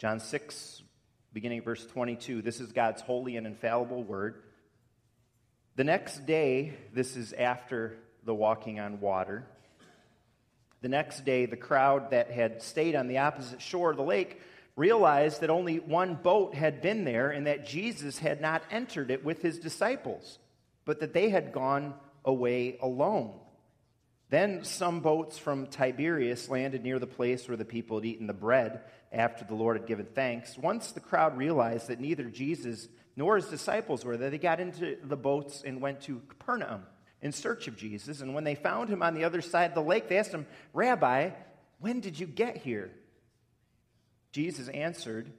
John 6, beginning verse 22. This is God's holy and infallible word. The next day, this is after the walking on water. The next day, the crowd that had stayed on the opposite shore of the lake realized that only one boat had been there and that Jesus had not entered it with his disciples, but that they had gone away alone. Then some boats from Tiberias landed near the place where the people had eaten the bread after the Lord had given thanks. Once the crowd realized that neither Jesus nor his disciples were there, they got into the boats and went to Capernaum in search of Jesus. And when they found him on the other side of the lake, they asked him, Rabbi, when did you get here? Jesus answered,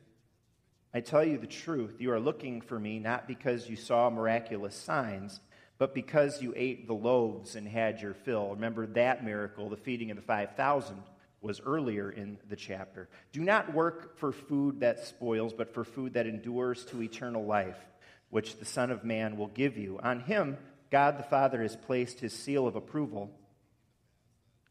I tell you the truth, you are looking for me not because you saw miraculous signs, but because you ate the loaves and had your fill. Remember that miracle, the feeding of the 5,000, was earlier in the chapter. Do not work for food that spoils, but for food that endures to eternal life, which the Son of Man will give you. On him, God the Father has placed his seal of approval.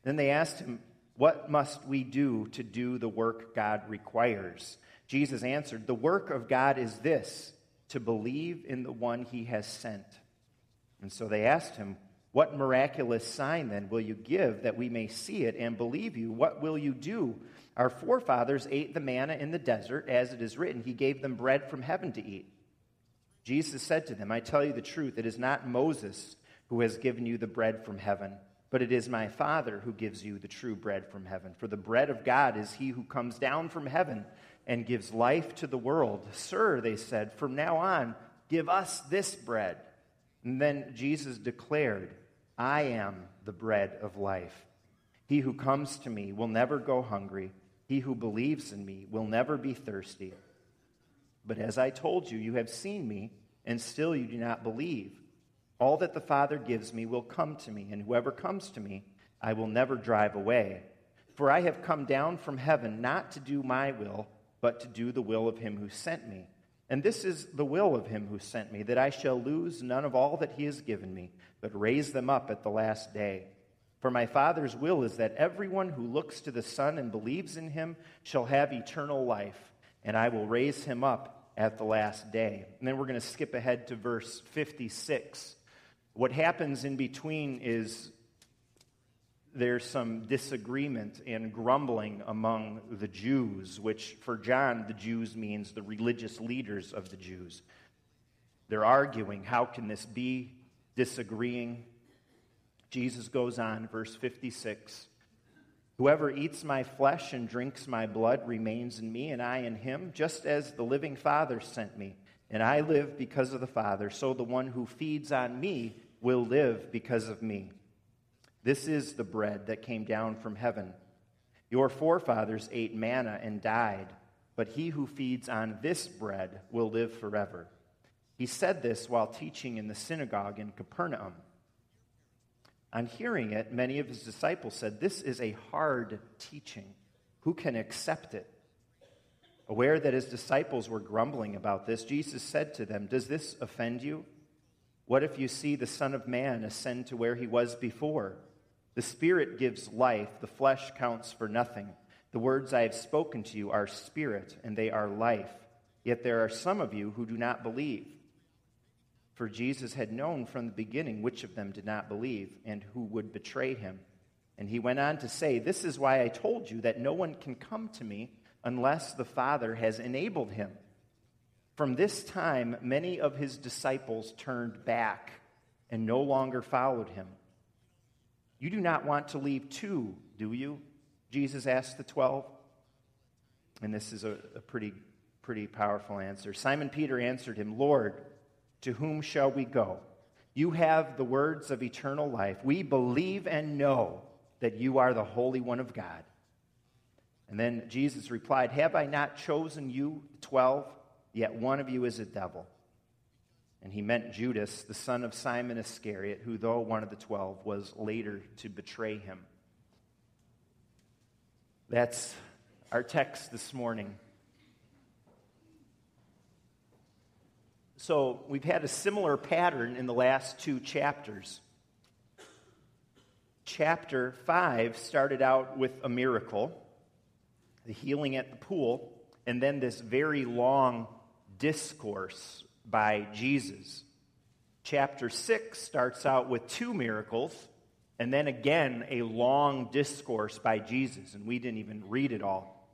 Then they asked him, What must we do to do the work God requires? Jesus answered, The work of God is this, to believe in the one he has sent. And so they asked him, What miraculous sign then will you give that we may see it and believe you? What will you do? Our forefathers ate the manna in the desert, as it is written, He gave them bread from heaven to eat. Jesus said to them, I tell you the truth, it is not Moses who has given you the bread from heaven, but it is my Father who gives you the true bread from heaven. For the bread of God is he who comes down from heaven and gives life to the world. Sir, they said, from now on, give us this bread. And then Jesus declared, I am the bread of life. He who comes to me will never go hungry. He who believes in me will never be thirsty. But as I told you, you have seen me, and still you do not believe. All that the Father gives me will come to me, and whoever comes to me, I will never drive away. For I have come down from heaven not to do my will, but to do the will of him who sent me. And this is the will of him who sent me, that I shall lose none of all that he has given me, but raise them up at the last day. For my Father's will is that everyone who looks to the Son and believes in him shall have eternal life, and I will raise him up at the last day. And then we're going to skip ahead to verse 56. What happens in between is there's some disagreement and grumbling among the Jews, which for John, the Jews means the religious leaders of the Jews. They're arguing, how can this be? Disagreeing. Jesus goes on, verse 56 Whoever eats my flesh and drinks my blood remains in me, and I in him, just as the living Father sent me. And I live because of the Father, so the one who feeds on me will live because of me. This is the bread that came down from heaven. Your forefathers ate manna and died, but he who feeds on this bread will live forever. He said this while teaching in the synagogue in Capernaum. On hearing it, many of his disciples said, This is a hard teaching. Who can accept it? Aware that his disciples were grumbling about this, Jesus said to them, Does this offend you? What if you see the Son of Man ascend to where he was before? The Spirit gives life, the flesh counts for nothing. The words I have spoken to you are spirit, and they are life. Yet there are some of you who do not believe. For Jesus had known from the beginning which of them did not believe and who would betray him. And he went on to say, This is why I told you that no one can come to me unless the Father has enabled him. From this time, many of his disciples turned back and no longer followed him. You do not want to leave too, do you? Jesus asked the twelve. And this is a, a pretty, pretty powerful answer. Simon Peter answered him, Lord, to whom shall we go? You have the words of eternal life. We believe and know that you are the Holy One of God. And then Jesus replied, Have I not chosen you, twelve? Yet one of you is a devil. And he meant Judas, the son of Simon Iscariot, who, though one of the twelve, was later to betray him. That's our text this morning. So, we've had a similar pattern in the last two chapters. Chapter 5 started out with a miracle, the healing at the pool. and then this very long discourse by Jesus. Chapter 6 starts out with two miracles, and then again a long discourse by Jesus, and we didn't even read it all.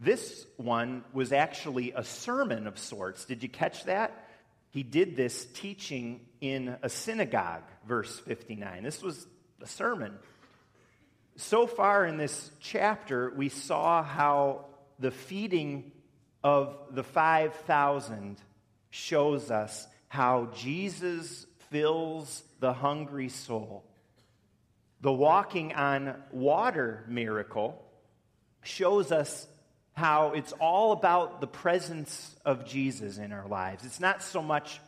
This one was actually a sermon of sorts. Did you catch that? He did this teaching in a synagogue, verse 59. This was a sermon. So far in this chapter, we saw how the feeding of the 5,000 shows us how Jesus fills the hungry soul. The walking on water miracle shows us how it's all about the presence of Jesus in our lives. It's not so much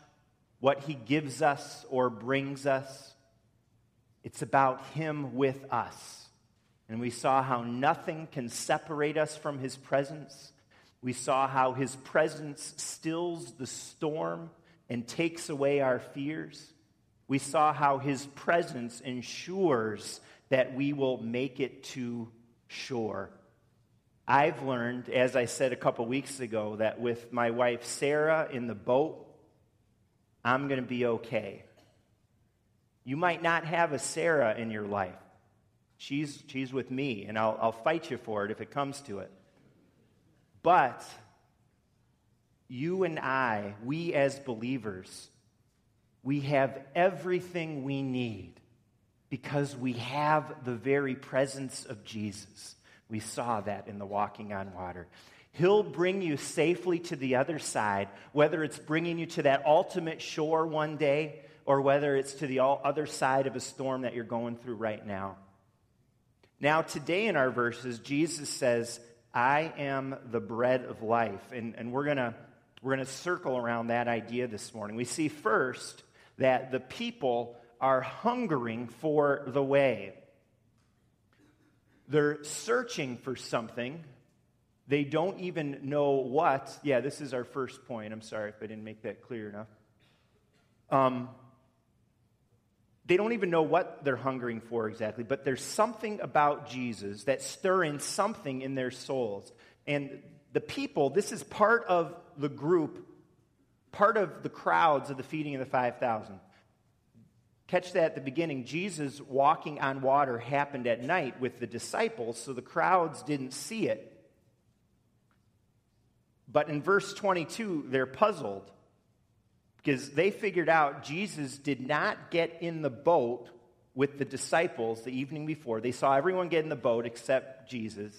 what he gives us or brings us, it's about him with us. And we saw how nothing can separate us from his presence. We saw how his presence stills the storm and takes away our fears. We saw how his presence ensures that we will make it to shore. I've learned, as I said a couple weeks ago, that with my wife Sarah in the boat, I'm going to be okay. You might not have a Sarah in your life. She's, she's with me, and I'll, I'll fight you for it if it comes to it. But you and I, we as believers, we have everything we need because we have the very presence of Jesus. We saw that in the walking on water. He'll bring you safely to the other side, whether it's bringing you to that ultimate shore one day or whether it's to the other side of a storm that you're going through right now. Now, today in our verses, Jesus says, I am the bread of life. And, and we're going we're going to circle around that idea this morning. We see first that the people are hungering for the way. They're searching for something. They don't even know what. Yeah, this is our first point. I'm sorry if I didn't make that clear enough. Um, they don't even know what they're hungering for exactly, but there's something about Jesus that's stirring something in their souls. And the people, this is part of the group, part of the crowds of the feeding of the 5,000. Catch that at the beginning. Jesus walking on water happened at night with the disciples, so the crowds didn't see it. But in verse 22, they're puzzled because they figured out Jesus did not get in the boat with the disciples the evening before. They saw everyone get in the boat except Jesus.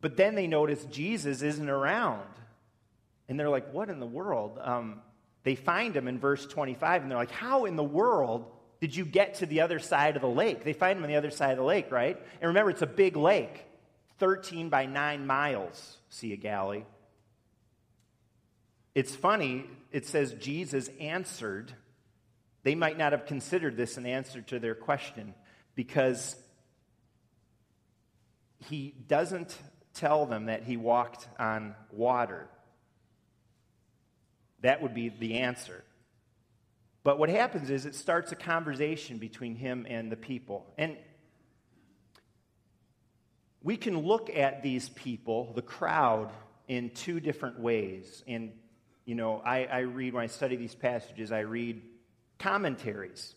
But then they noticed Jesus isn't around. And they're like, what in the world? Um, they find him in verse 25, and they're like, how in the world did you get to the other side of the lake? They find him on the other side of the lake, right? And remember, it's a big lake, 13 by 9 miles, Sea of Galilee. It's funny, it says Jesus answered. They might not have considered this an answer to their question because he doesn't tell them that he walked on water. That would be the answer. But what happens is it starts a conversation between him and the people. And we can look at these people, the crowd, in two different ways. And you know, I, I read, when I study these passages, I read commentaries,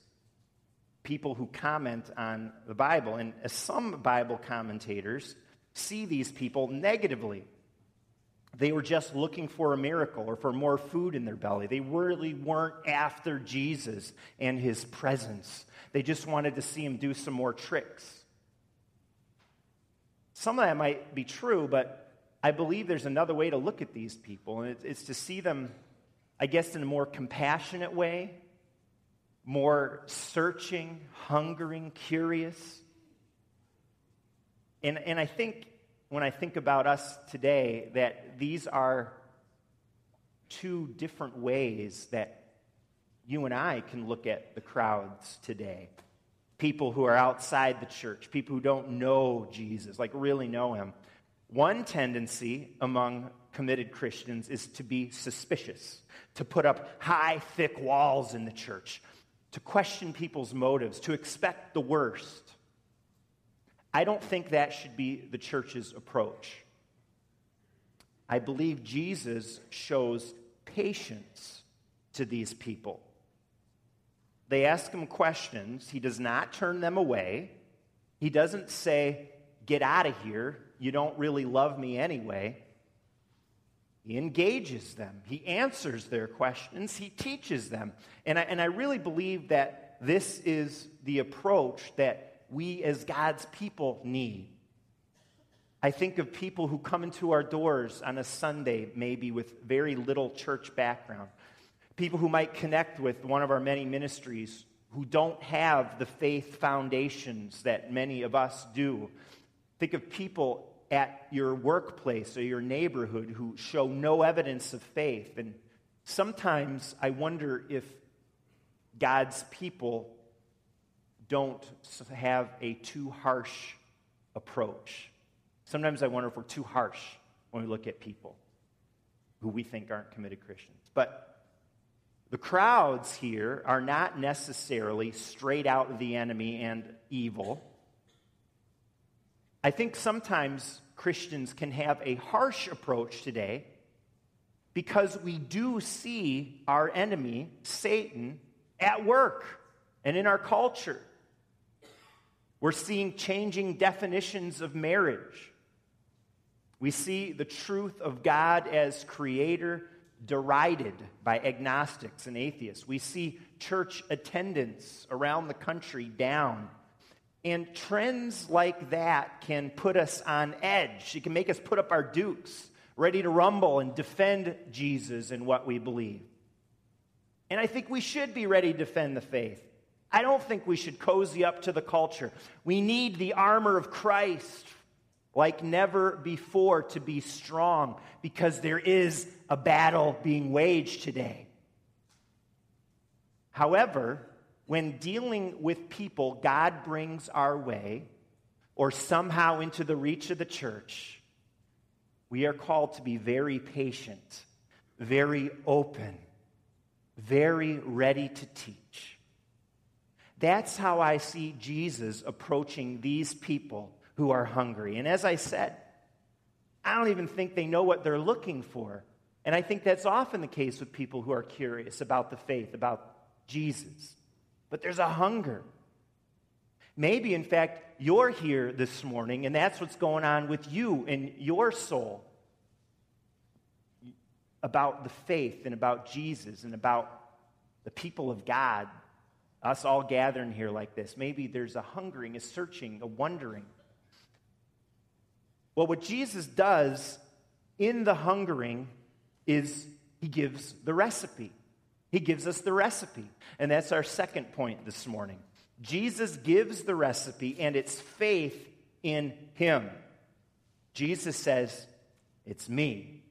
people who comment on the Bible. And some Bible commentators see these people negatively. They were just looking for a miracle or for more food in their belly. They really weren't after Jesus and his presence. They just wanted to see him do some more tricks. Some of that might be true, but I believe there's another way to look at these people, and it's to see them, I guess, in a more compassionate way, more searching, hungering, curious. And, and I think when I think about us today, that these are two different ways that you and I can look at the crowds today. People who are outside the church, people who don't know Jesus, like really know him. One tendency among committed Christians is to be suspicious, to put up high, thick walls in the church, to question people's motives, to expect the worst. I don't think that should be the church's approach. I believe Jesus shows patience to these people. They ask him questions. He does not turn them away. He doesn't say, Get out of here. You don't really love me anyway. He engages them. He answers their questions. He teaches them. And I, and I really believe that this is the approach that we as God's people need. I think of people who come into our doors on a Sunday, maybe with very little church background. People who might connect with one of our many ministries who don't have the faith foundations that many of us do. Think of people at your workplace or your neighborhood who show no evidence of faith. And sometimes I wonder if God's people don't have a too harsh approach. Sometimes I wonder if we're too harsh when we look at people who we think aren't committed Christians. But the crowds here are not necessarily straight out the enemy and evil. I think sometimes Christians can have a harsh approach today because we do see our enemy, Satan, at work and in our culture. We're seeing changing definitions of marriage. We see the truth of God as creator derided by agnostics and atheists. We see church attendance around the country down. And trends like that can put us on edge. It can make us put up our dukes, ready to rumble and defend Jesus and what we believe. And I think we should be ready to defend the faith. I don't think we should cozy up to the culture. We need the armor of Christ like never before to be strong because there is a battle being waged today. However, when dealing with people God brings our way or somehow into the reach of the church, we are called to be very patient, very open, very ready to teach. That's how I see Jesus approaching these people who are hungry. And as I said, I don't even think they know what they're looking for. And I think that's often the case with people who are curious about the faith, about Jesus. But there's a hunger. Maybe, in fact, you're here this morning and that's what's going on with you in your soul about the faith and about Jesus and about the people of God, us all gathering here like this. Maybe there's a hungering, a searching, a wondering. Well, what Jesus does in the hungering is he gives the recipe. He gives us the recipe. And that's our second point this morning. Jesus gives the recipe, and it's faith in him. Jesus says, It's me.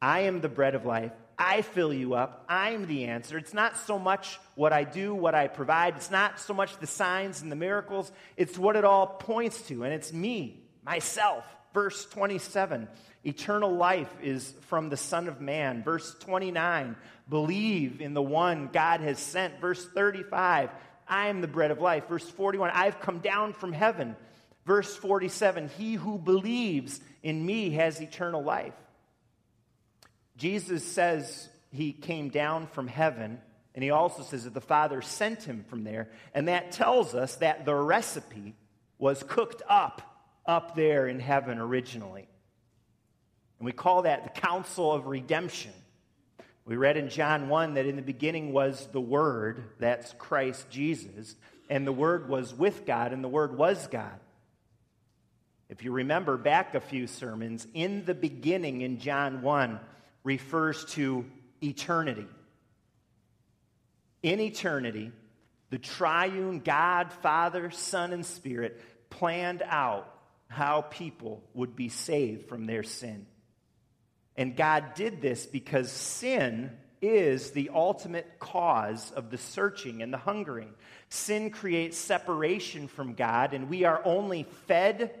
I am the bread of life. I fill you up. I'm the answer. It's not so much what I do, what I provide. It's not so much the signs and the miracles. It's what it all points to. And it's me, myself. Verse 27 Eternal life is from the Son of Man. Verse 29 Believe in the one God has sent. Verse 35 I am the bread of life. Verse 41 I've come down from heaven. Verse 47 He who believes in me has eternal life. Jesus says he came down from heaven, and he also says that the Father sent him from there. And that tells us that the recipe was cooked up up there in heaven originally. And we call that the counsel of redemption. We read in John 1 that in the beginning was the Word, that's Christ Jesus, and the Word was with God, and the Word was God. If you remember back a few sermons, in the beginning in John 1 refers to eternity. In eternity, the triune God, Father, Son, and Spirit planned out how people would be saved from their sin. And God did this because sin is the ultimate cause of the searching and the hungering. Sin creates separation from God, and we are only fed,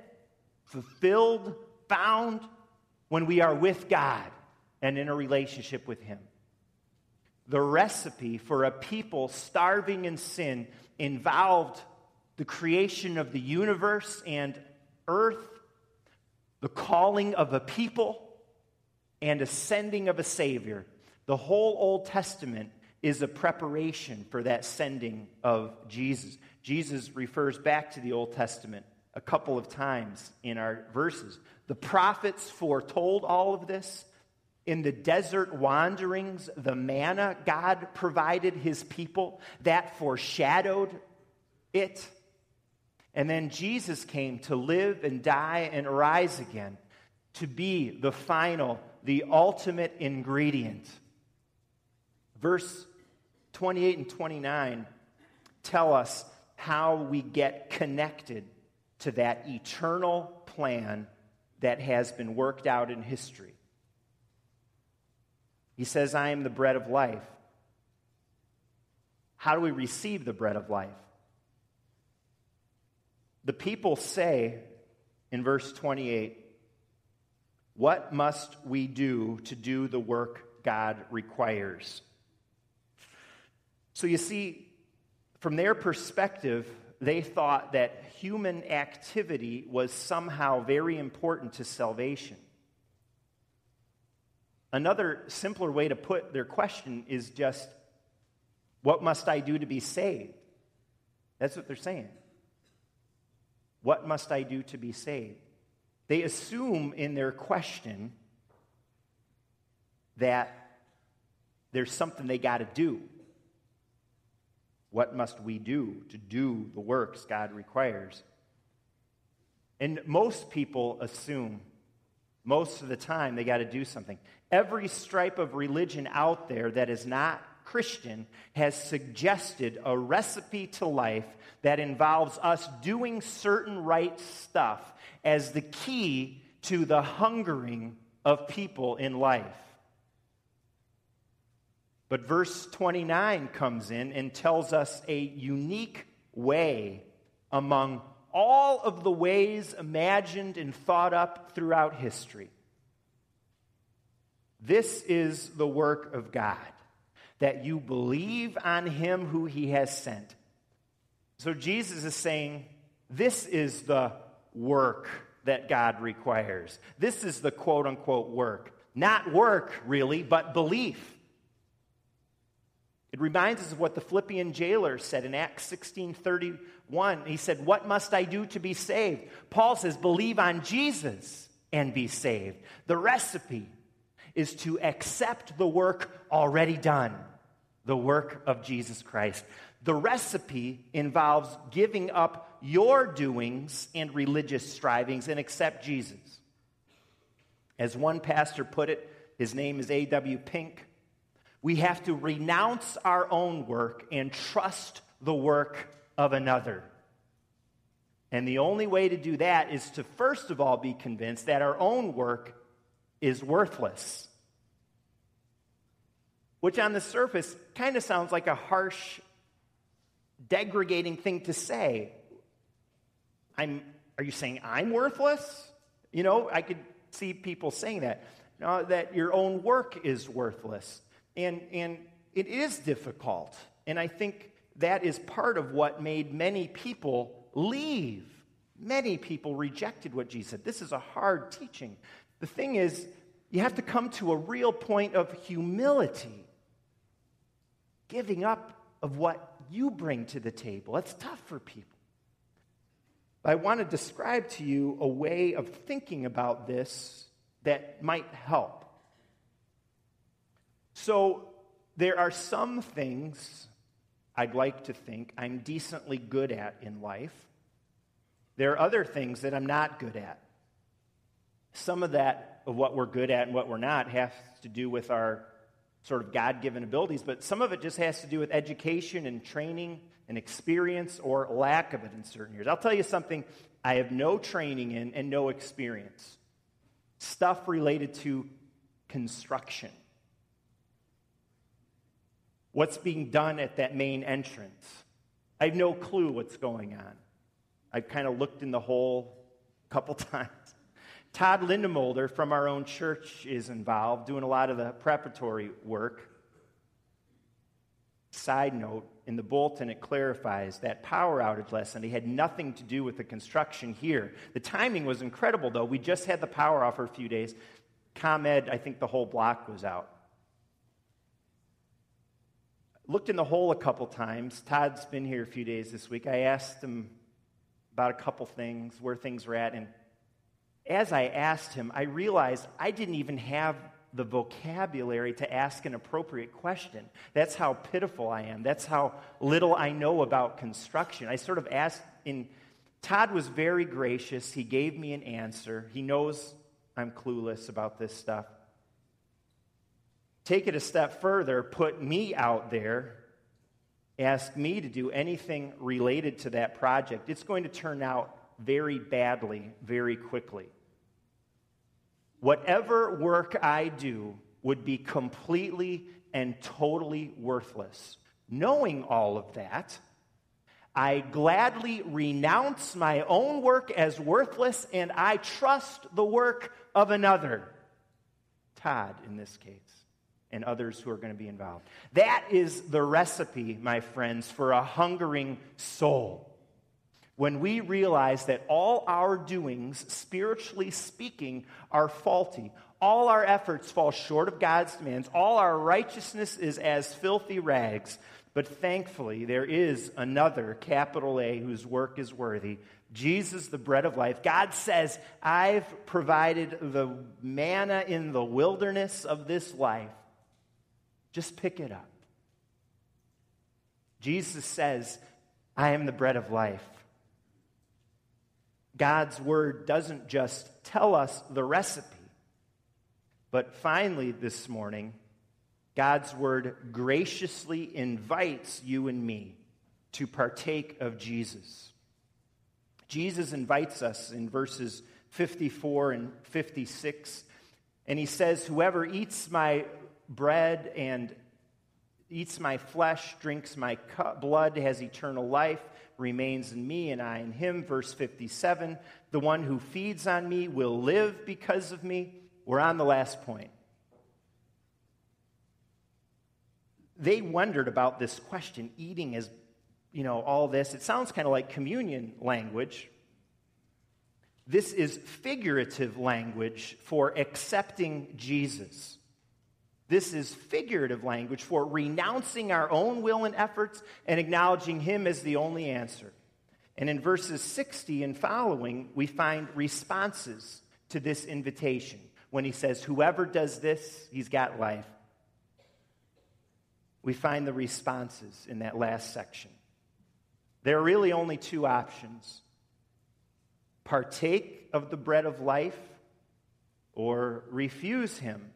fulfilled, found when we are with God and in a relationship with Him. The recipe for a people starving in sin involved the creation of the universe and earth, the calling of a people, and ascending of a Savior. The whole Old Testament is a preparation for that sending of Jesus. Jesus refers back to the Old Testament a couple of times in our verses. The prophets foretold all of this. In the desert wanderings, the manna God provided his people, that foreshadowed it. And then Jesus came to live and die and rise again, to be the final, the ultimate ingredient. Verse 28 and 29 tell us how we get connected to that eternal plan that has been worked out in history. He says, I am the bread of life. How do we receive the bread of life? The people say in verse 28, What must we do to do the work God requires? So you see, from their perspective, they thought that human activity was somehow very important to salvation. Another simpler way to put their question is just, What must I do to be saved? That's what they're saying. What must I do to be saved? They assume in their question that there's something they got to do. What must we do to do the works God requires? And most people assume, most of the time, they got to do something. Every stripe of religion out there that is not Christian has suggested a recipe to life that involves us doing certain right stuff as the key to the hungering of people in life. But verse 29 comes in and tells us a unique way among all of the ways imagined and thought up throughout history. This is the work of God, that you believe on him who he has sent. So Jesus is saying, This is the work that God requires. This is the quote unquote work. Not work, really, but belief. It reminds us of what the Philippian jailer said in Acts 16:31. He said, "What must I do to be saved?" Paul says, "Believe on Jesus and be saved." The recipe is to accept the work already done, the work of Jesus Christ. The recipe involves giving up your doings and religious strivings and accept Jesus. As one pastor put it, his name is A.W. Pink. We have to renounce our own work and trust the work of another. And the only way to do that is to first of all be convinced that our own work is worthless. Which on the surface kind of sounds like a harsh, degrading thing to say. I'm, are you saying I'm worthless? You know, I could see people saying that. No, that your own work is worthless. And, and it is difficult. And I think that is part of what made many people leave. Many people rejected what Jesus said. This is a hard teaching. The thing is, you have to come to a real point of humility, giving up of what you bring to the table. It's tough for people. I want to describe to you a way of thinking about this that might help. So, there are some things I'd like to think I'm decently good at in life. There are other things that I'm not good at. Some of that, of what we're good at and what we're not, has to do with our sort of God given abilities, but some of it just has to do with education and training and experience or lack of it in certain years. I'll tell you something I have no training in and no experience stuff related to construction. What's being done at that main entrance? I have no clue what's going on. I've kind of looked in the hole a couple times. Todd Lindemolder from our own church is involved, doing a lot of the preparatory work. Side note, in the bulletin, it clarifies that power outage last Sunday had nothing to do with the construction here. The timing was incredible, though. We just had the power off for a few days. ComEd, I think the whole block was out. Looked in the hole a couple times. Todd's been here a few days this week. I asked him about a couple things, where things were at, and as I asked him, I realized I didn't even have the vocabulary to ask an appropriate question. That's how pitiful I am. That's how little I know about construction. I sort of asked in Todd was very gracious. He gave me an answer. He knows I'm clueless about this stuff. Take it a step further, put me out there, ask me to do anything related to that project. It's going to turn out very badly very quickly. Whatever work I do would be completely and totally worthless. Knowing all of that, I gladly renounce my own work as worthless and I trust the work of another. Todd, in this case, and others who are going to be involved. That is the recipe, my friends, for a hungering soul. When we realize that all our doings, spiritually speaking, are faulty, all our efforts fall short of God's demands, all our righteousness is as filthy rags, but thankfully, there is another, capital A, whose work is worthy Jesus, the bread of life. God says, I've provided the manna in the wilderness of this life. Just pick it up. Jesus says, I am the bread of life. God's word doesn't just tell us the recipe, but finally, this morning, God's word graciously invites you and me to partake of Jesus. Jesus invites us in verses 54 and 56, and he says, Whoever eats my bread and eats my flesh, drinks my blood, has eternal life, remains in me, and I in him. Verse 57 The one who feeds on me will live because of me. We're on the last point. they wondered about this question eating as, you know, all this. It sounds kind of like communion language. This is figurative language for accepting Jesus. This is figurative language for renouncing our own will and efforts and acknowledging Him as the only answer. And in verses 60 and following, we find responses to this invitation when He says, Whoever does this, he's got life we find the responses in that last section. There are really only two options partake of the bread of life or refuse him.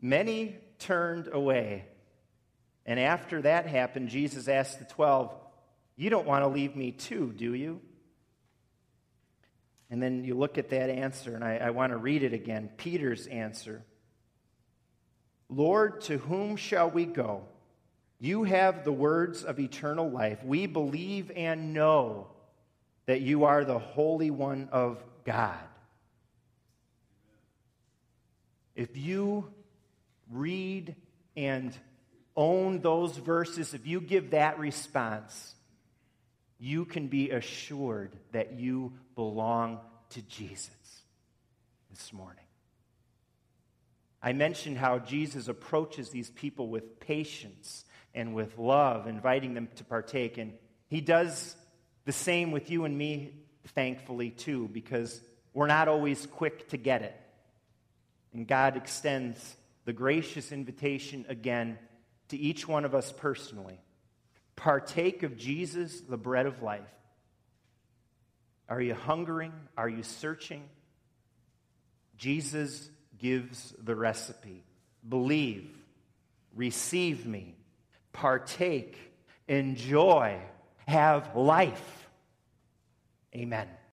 Many turned away. And after that happened, Jesus asked the 12, You don't want to leave me too, do you? And then you look at that answer, and I, I want to read it again Peter's answer. Lord, to whom shall we go? You have the words of eternal life. We believe and know that you are the Holy One of God. If you read and own those verses, if you give that response, you can be assured that you belong to Jesus this morning. I mentioned how Jesus approaches these people with patience and with love, inviting them to partake. And he does the same with you and me, thankfully, too, because we're not always quick to get it. And God extends the gracious invitation again to each one of us personally. Partake of Jesus, the bread of life. Are you hungering? Are you searching? Jesus gives the recipe. Believe, receive me, partake, enjoy, have life. Amen.